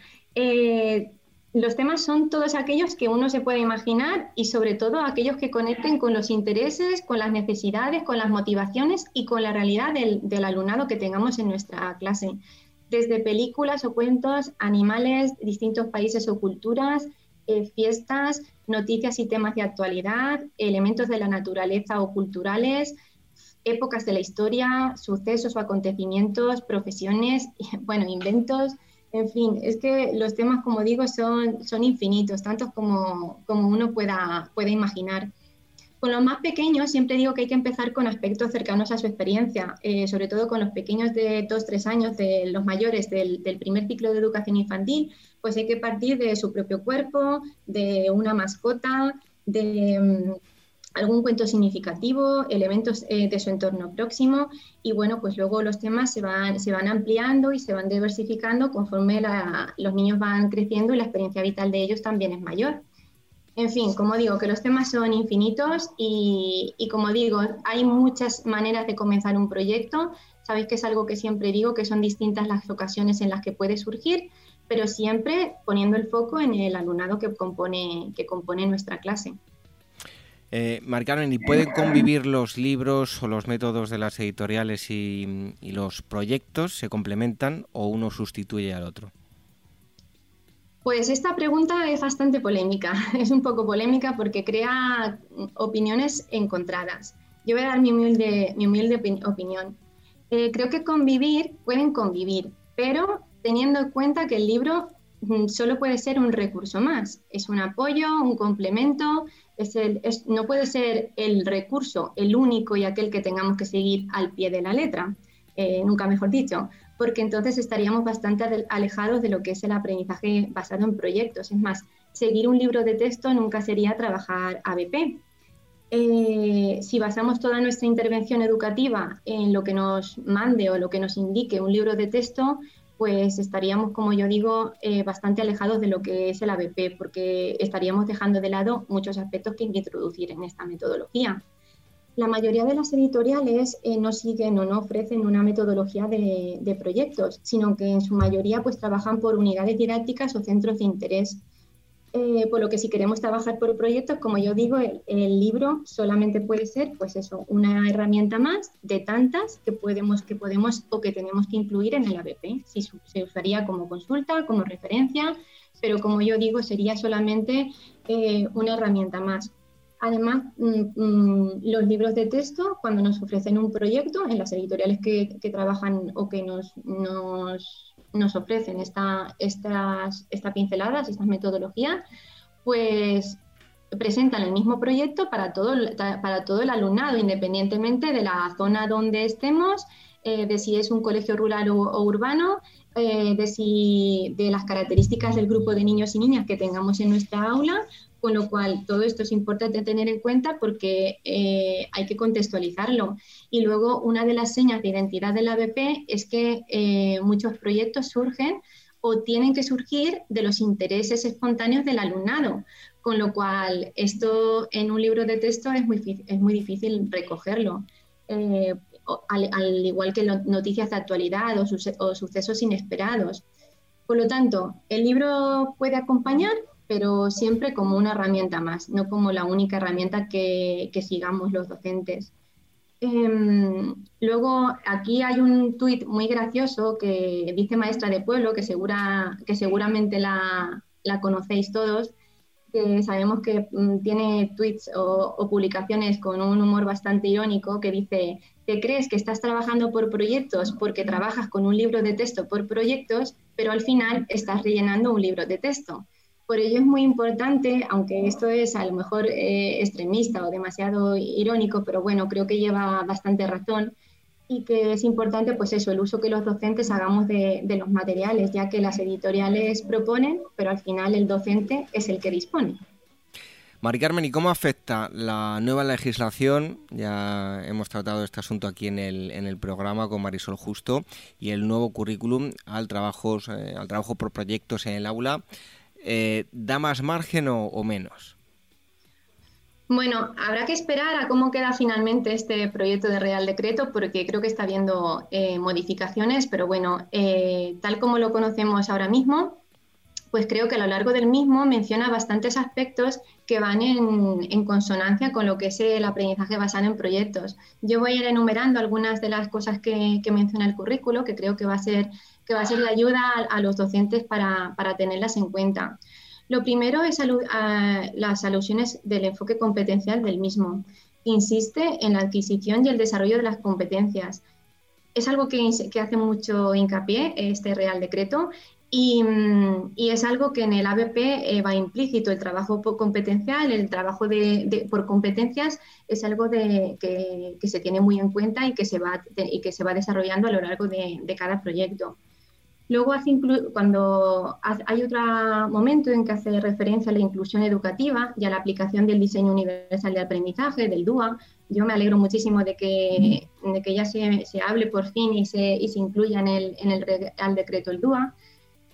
Los temas son todos aquellos que uno se puede imaginar y sobre todo aquellos que conecten con los intereses, con las necesidades, con las motivaciones y con la realidad del, alumnado que tengamos en nuestra clase. Desde películas o cuentos, animales, distintos países o culturas, eh, fiestas, noticias y temas de actualidad, elementos de la naturaleza o culturales, épocas de la historia, sucesos o acontecimientos, profesiones, <laughs> bueno, inventos, en fin, es que los temas, como digo, son, son infinitos, tantos como, como uno pueda, pueda imaginar. Con los más pequeños siempre digo que hay que empezar con aspectos cercanos a su experiencia, eh, sobre todo con los pequeños de 2-3 años, de los mayores del, del, primer ciclo de educación infantil, pues hay que partir de su propio cuerpo, de una mascota, de mm, algún cuento significativo, elementos eh, de su entorno próximo y bueno, pues luego los temas se van, se van ampliando y se van diversificando conforme los niños van creciendo y la experiencia vital de ellos también es mayor. En fin, como digo, que los temas son infinitos y, y como digo, hay muchas maneras de comenzar un proyecto. Sabéis que es algo que siempre digo, que son distintas las ocasiones en las que puede surgir, pero siempre poniendo el foco en el alumnado que compone, que compone nuestra clase. Eh, ¿y pueden convivir los libros o los métodos de las editoriales y, los proyectos? ¿Se complementan o uno sustituye al otro? Pues esta pregunta es bastante polémica, <laughs> es un poco polémica porque crea opiniones encontradas. Yo voy a dar mi humilde, mi humilde opinión. Eh, creo que convivir, pueden convivir, pero teniendo en cuenta que el libro mm, solo puede ser un recurso más, es un apoyo, un complemento, no puede ser el recurso el único y aquel que tengamos que seguir al pie de la letra, eh, nunca mejor dicho, porque entonces estaríamos bastante alejados de lo que es el aprendizaje basado en proyectos. Es más, seguir un libro de texto nunca sería trabajar ABP. Eh, si basamos toda nuestra intervención educativa en lo que nos mande o lo que nos indique un libro de texto, pues estaríamos, como yo digo, eh, bastante alejados de lo que es el ABP, porque estaríamos dejando de lado muchos aspectos que hay que introducir en esta metodología. La mayoría de las editoriales eh, no siguen o no ofrecen una metodología de, proyectos, sino que en su mayoría pues, trabajan por unidades didácticas o centros de interés. Eh, por lo que si queremos trabajar por proyectos, como yo digo, el, libro solamente puede ser pues eso, una herramienta más de tantas que podemos, que podemos o que tenemos que incluir en el ABP. Si se usaría como consulta, como referencia, pero como yo digo, sería solamente eh, una herramienta más. Además, mm, mm, los libros de texto, cuando nos ofrecen un proyecto, en las editoriales que, trabajan o que nos, nos, ofrecen esta, estas, estas pinceladas, estas metodologías, pues presentan el mismo proyecto para todo, para todo el alumnado, independientemente de la zona donde estemos, eh, de si es un colegio rural o, urbano, eh, de, si, de las características del grupo de niños y niñas que tengamos en nuestra aula con lo cual todo esto es importante tener en cuenta porque eh, hay que contextualizarlo. Y luego una de las señas de identidad del ABP es que eh, muchos proyectos surgen o tienen que surgir de los intereses espontáneos del alumnado, con lo cual esto en un libro de texto es muy, es muy difícil recogerlo. Eh, al, igual que noticias de actualidad o, o sucesos inesperados. Por lo tanto, el libro puede acompañar, pero siempre como una herramienta más, no como la única herramienta que, sigamos los docentes. Em, luego, aquí hay un tuit muy gracioso que dice Maestra de Pueblo, que, segura, que seguramente la, conocéis todos, que sabemos que mm, tiene tweets o, o, publicaciones con un humor bastante irónico, que dice, ¿te crees que estás trabajando por proyectos porque trabajas con un libro de texto por proyectos, pero al final estás rellenando un libro de texto? Por ello es muy importante, aunque esto es a lo mejor eh, extremista o demasiado irónico, pero bueno, creo que lleva bastante razón y que es importante, pues eso, el uso que los docentes hagamos de, los materiales, ya que las editoriales proponen, pero al final el docente es el que dispone. Mari Carmen, ¿y cómo afecta la nueva legislación? Ya hemos tratado este asunto aquí en el, en el programa con Marisol Justo y el nuevo currículum al trabajo, eh, al trabajo por proyectos en el aula. Eh, ¿da más margen o, menos? Bueno, habrá que esperar a cómo queda finalmente este proyecto de Real Decreto, porque creo que está habiendo eh, modificaciones, pero bueno, eh, tal como lo conocemos ahora mismo, pues creo que a lo largo del mismo menciona bastantes aspectos que van en, consonancia con lo que es el aprendizaje basado en proyectos. Yo voy a ir enumerando algunas de las cosas que, que menciona el currículo, que creo que va a ser que va a ser de ayuda a, los docentes para, tenerlas en cuenta. Lo primero es las alusiones del enfoque competencial del mismo. Insiste en la adquisición y el desarrollo de las competencias. Es algo que, hace mucho hincapié este Real Decreto y, es algo que en el ABP eh, va implícito. El trabajo por competencial, el trabajo por competencias es algo que, se tiene muy en cuenta y que se va, y que se va desarrollando a lo largo de cada proyecto. Luego, cuando hay otro momento en que hace referencia a la inclusión educativa y a la aplicación del diseño universal de aprendizaje, del DUA, yo me alegro muchísimo de que, de que ya se, se, hable por fin y se, y se incluya en el, en el decreto el DUA,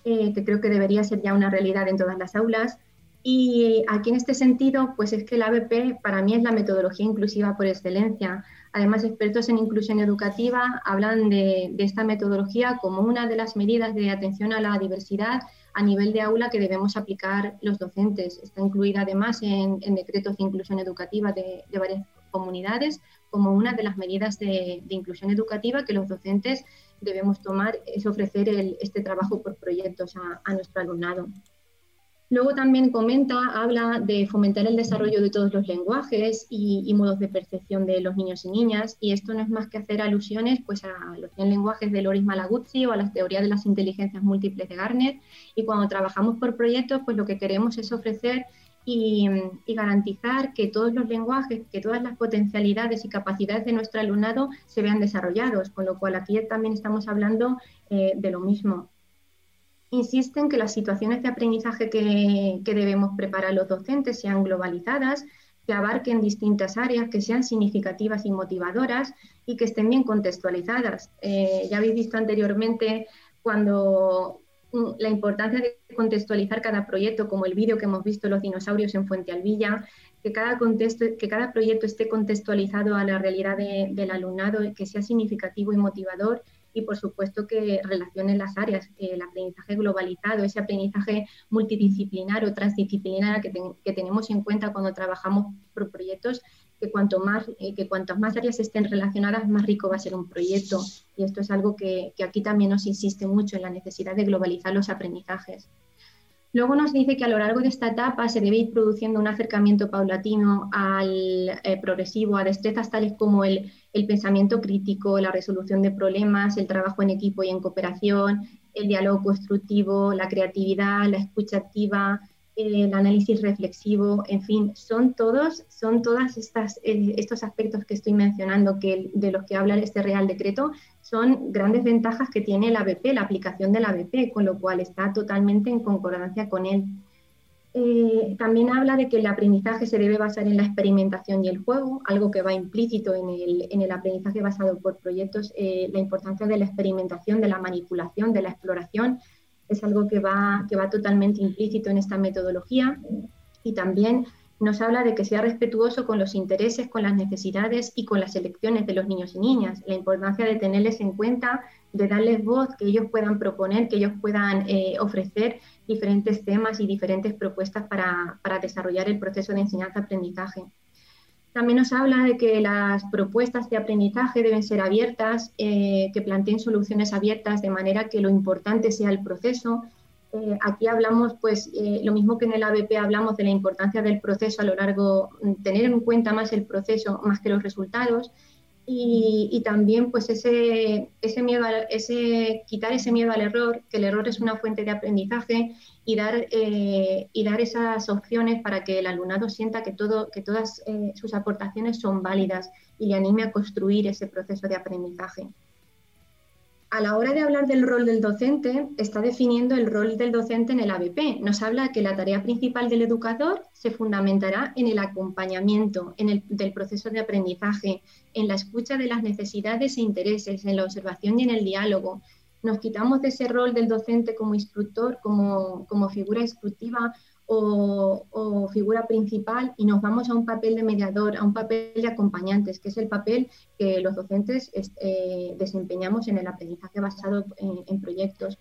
eh, que creo que debería ser ya una realidad en todas las aulas. Y aquí en este sentido, pues es que el ABP para mí es la metodología inclusiva por excelencia. Además, expertos en inclusión educativa hablan de, esta metodología como una de las medidas de atención a la diversidad a nivel de aula que debemos aplicar los docentes. Está incluida además en, decretos de inclusión educativa de, varias comunidades como una de las medidas de, inclusión educativa que los docentes debemos tomar, es ofrecer este trabajo por proyectos a nuestro alumnado. Luego también comenta, habla de fomentar el desarrollo de todos los lenguajes y, modos de percepción de los niños y niñas, y esto no es más que hacer alusiones pues, a los 100 lenguajes de Loris Malaguzzi o a las teorías de las inteligencias múltiples de Garner, y cuando trabajamos por proyectos, pues lo que queremos es ofrecer y, garantizar que todos los lenguajes, que todas las potencialidades y capacidades de nuestro alumnado se vean desarrollados, con lo cual aquí también estamos hablando eh, de lo mismo insiste en que las situaciones de aprendizaje que, debemos preparar los docentes sean globalizadas, que abarquen distintas áreas, que sean significativas y motivadoras y que estén bien contextualizadas. Eh, ya habéis visto anteriormente cuando mm, la importancia de contextualizar cada proyecto, como el vídeo que hemos visto los dinosaurios en Fuente Alvilla, que cada, contexto, que cada proyecto esté contextualizado a la realidad del alumnado, que sea significativo y motivador y por supuesto que relacione las áreas, el aprendizaje globalizado, ese aprendizaje multidisciplinar o transdisciplinar que, que tenemos en cuenta cuando trabajamos por proyectos, que cuanto más, eh, que cuantas más áreas estén relacionadas, más rico va a ser un proyecto. Y esto es algo que, que aquí también nos insiste mucho en la necesidad de globalizar los aprendizajes. Luego nos dice que a lo largo de esta etapa se debe ir produciendo un acercamiento paulatino al eh, progresivo, a destrezas tales como el, pensamiento crítico, la resolución de problemas, el trabajo en equipo y en cooperación, el diálogo constructivo, la creatividad, la escucha activa, el análisis reflexivo, en fin, son todos, son todas estas, eh, estos aspectos que estoy mencionando que de los que habla este Real Decreto, son grandes ventajas que tiene la ABP, la aplicación de la ABP, con lo cual está totalmente en concordancia con él. Eh, también habla de que el aprendizaje se debe basar en la experimentación y el juego, algo que va implícito en el, en el aprendizaje basado por proyectos, eh, la importancia de la experimentación, de la manipulación, de la exploración, es algo que va, que va totalmente implícito en esta metodología y también nos habla de que sea respetuoso con los intereses, con las necesidades y con las elecciones de los niños y niñas, la importancia de tenerles en cuenta, de darles voz, que ellos puedan proponer, que ellos puedan eh, ofrecer diferentes temas y diferentes propuestas para, para desarrollar el proceso de enseñanza-aprendizaje. También nos habla de que las propuestas de aprendizaje deben ser abiertas, eh, que planteen soluciones abiertas de manera que lo importante sea el proceso. Eh, aquí hablamos, pues, eh, lo mismo que en el ABP hablamos de la importancia del proceso a lo largo, tener en cuenta más el proceso más que los resultados y, también pues ese, miedo, ese, quitar ese miedo al error, que el error es una fuente de aprendizaje y dar, eh, y dar esas opciones para que el alumnado sienta que, todo, que todas sus aportaciones son válidas y le anime a construir ese proceso de aprendizaje a la hora de hablar del rol del docente, está definiendo el rol del docente en el ABP. Nos habla que la tarea principal del educador se fundamentará en el acompañamiento en el, del proceso de aprendizaje, en la escucha de las necesidades e intereses, en la observación y en el diálogo. Nos quitamos de ese rol del docente como instructor, como, como figura instructiva o, figura principal y nos vamos a un papel de mediador, a un papel de acompañantes, que es el papel que los docentes eh, desempeñamos en el aprendizaje basado en, proyectos.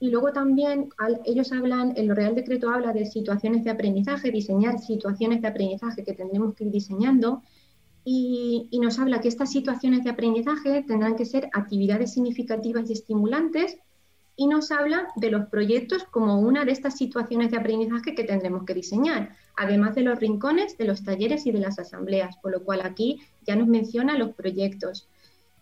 Y luego también ellos hablan, el Real Decreto habla de situaciones de aprendizaje, diseñar situaciones de aprendizaje que tendremos que ir diseñando y nos habla que estas situaciones de aprendizaje tendrán que ser actividades significativas y estimulantes y nos habla de los proyectos como una de estas situaciones de aprendizaje que tendremos que diseñar, además de los rincones, de los talleres y de las asambleas, por lo cual aquí ya nos menciona los proyectos.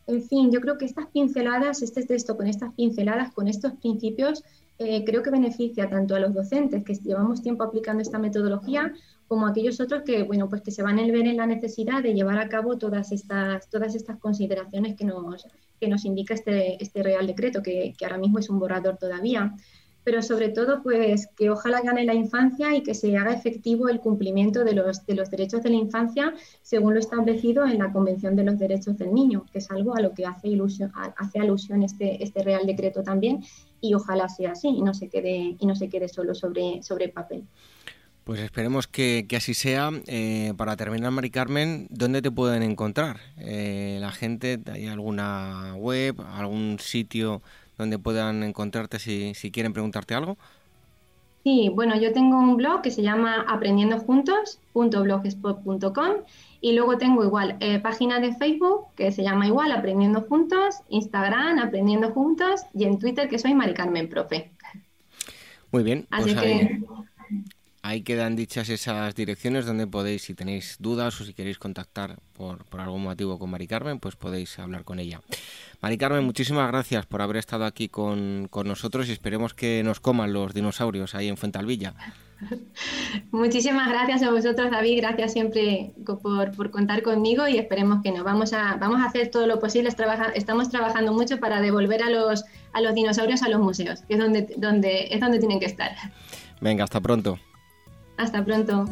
En fin, yo creo que estas pinceladas, este texto con estas pinceladas, con estos principios, eh, creo que beneficia tanto a los docentes que llevamos tiempo aplicando esta metodología como aquellos otros que, bueno, pues que se van a ver en la necesidad de llevar a cabo todas estas, todas estas consideraciones que nos, que nos indica este, este Real Decreto, que, que ahora mismo es un borrador todavía pero sobre todo pues que ojalá gane la infancia y que se haga efectivo el cumplimiento de los, de los derechos de la infancia según lo establecido en la Convención de los Derechos del Niño, que es algo a lo que hace, ilusión, hace alusión este, este Real Decreto también y ojalá sea así y no se quede, y no se quede solo sobre, sobre papel. Pues esperemos que, así sea. Eh, para terminar, Mari Carmen, ¿dónde te pueden encontrar? Eh, la gente, ¿hay alguna web, algún sitio donde puedan encontrarte si, quieren preguntarte algo? Sí, bueno, yo tengo un blog que se llama aprendiendojuntos.blogspot.com y luego tengo igual eh, página de Facebook que se llama igual Aprendiendo Juntos, Instagram Aprendiendo Juntos y en Twitter que soy Mari Carmen Profe. Muy bien. Así pues que... Ahí quedan dichas esas direcciones donde podéis, si tenéis dudas o si queréis contactar por, algún motivo con Mari Carmen, pues podéis hablar con ella. Mari Carmen, muchísimas gracias por haber estado aquí con, nosotros y esperemos que nos coman los dinosaurios ahí en Fuentalvilla. <laughs> Muchísimas gracias a vosotros, David. Gracias siempre por, contar conmigo y esperemos que no. Vamos a, vamos a hacer todo lo posible. estamos trabajando mucho para devolver a los, a los dinosaurios a los museos, que es donde, donde, es donde tienen que estar. Venga, hasta pronto. Hasta pronto.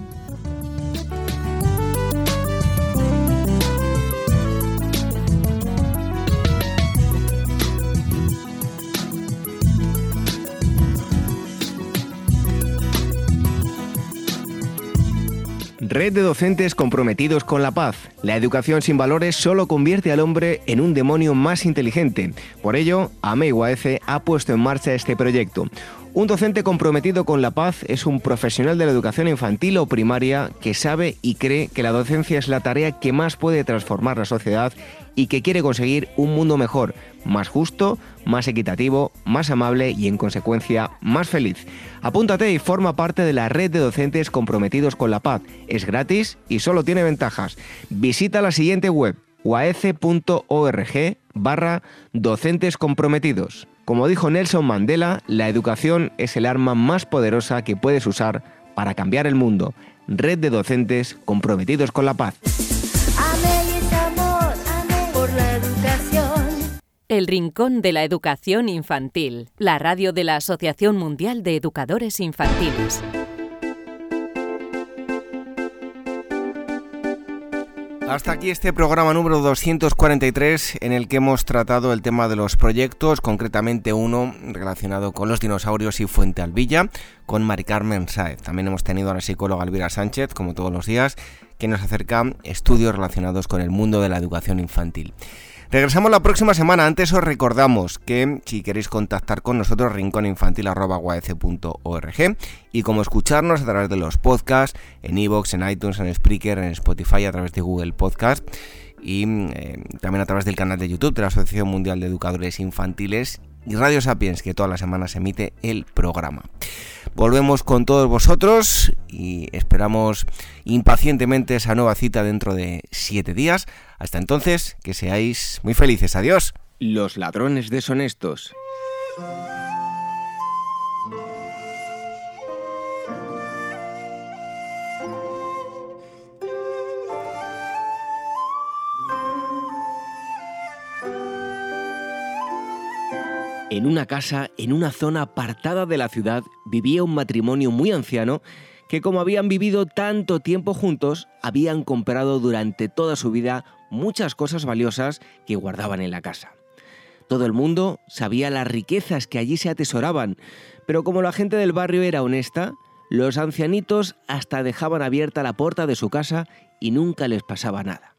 Red de docentes comprometidos con la paz. La educación sin valores solo convierte al hombre en un demonio más inteligente. Por ello, AMEIUAF ha puesto en marcha este proyecto. Un docente comprometido con la paz es un profesional de la educación infantil o primaria que sabe y cree que la docencia es la tarea que más puede transformar la sociedad y que quiere conseguir un mundo mejor, más justo, más equitativo, más amable y en consecuencia más feliz. Apúntate y forma parte de la red de docentes comprometidos con la paz. Es gratis y solo tiene ventajas. Visita la siguiente web uaece.org barra docentes comprometidos. Como dijo Nelson Mandela, la educación es el arma más poderosa que puedes usar para cambiar el mundo. Red de docentes comprometidos con la paz. por la educación. El Rincón de la Educación Infantil, la radio de la Asociación Mundial de Educadores Infantiles. Hasta aquí este programa número 243 en el que hemos tratado el tema de los proyectos, concretamente uno relacionado con los dinosaurios y Fuente Alvilla, con Mari Carmen Saez. También hemos tenido a la psicóloga Elvira Sánchez, como todos los días, que nos acerca estudios relacionados con el mundo de la educación infantil. Regresamos la próxima semana. Antes os recordamos que si queréis contactar con nosotros, rincóninfantil.org y como escucharnos a través de los podcasts, en iVoox, en iTunes, en Spreaker, en Spotify, a través de Google Podcast y eh, también a través del canal de YouTube de la Asociación Mundial de Educadores Infantiles y Radio Sapiens, que todas las semanas emite el programa. Volvemos con todos vosotros y esperamos impacientemente esa nueva cita dentro de siete días. Hasta entonces, que seáis muy felices. Adiós. Los ladrones deshonestos. En una casa, en una zona apartada de la ciudad, vivía un matrimonio muy anciano que como habían vivido tanto tiempo juntos, habían comprado durante toda su vida muchas cosas valiosas que guardaban en la casa. Todo el mundo sabía las riquezas que allí se atesoraban, pero como la gente del barrio era honesta, los ancianitos hasta dejaban abierta la puerta de su casa y nunca les pasaba nada.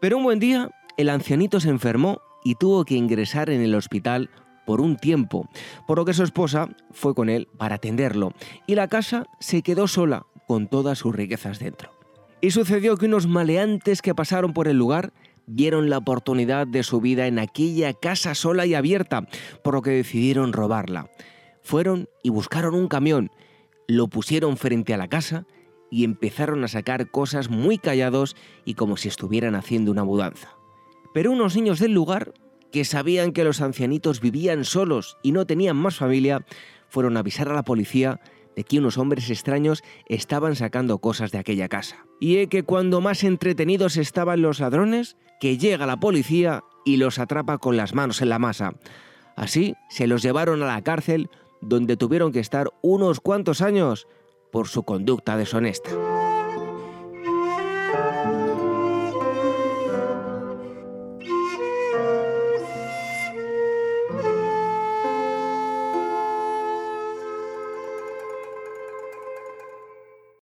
Pero un buen día, el ancianito se enfermó y tuvo que ingresar en el hospital por un tiempo, por lo que su esposa fue con él para atenderlo y la casa se quedó sola con todas sus riquezas dentro. Y sucedió que unos maleantes que pasaron por el lugar vieron la oportunidad de su vida en aquella casa sola y abierta, por lo que decidieron robarla. Fueron y buscaron un camión, lo pusieron frente a la casa y empezaron a sacar cosas muy callados y como si estuvieran haciendo una mudanza. Pero unos niños del lugar que sabían que los ancianitos vivían solos y no tenían más familia, fueron a avisar a la policía de que unos hombres extraños estaban sacando cosas de aquella casa. Y es que cuando más entretenidos estaban los ladrones, que llega la policía y los atrapa con las manos en la masa. Así se los llevaron a la cárcel donde tuvieron que estar unos cuantos años por su conducta deshonesta.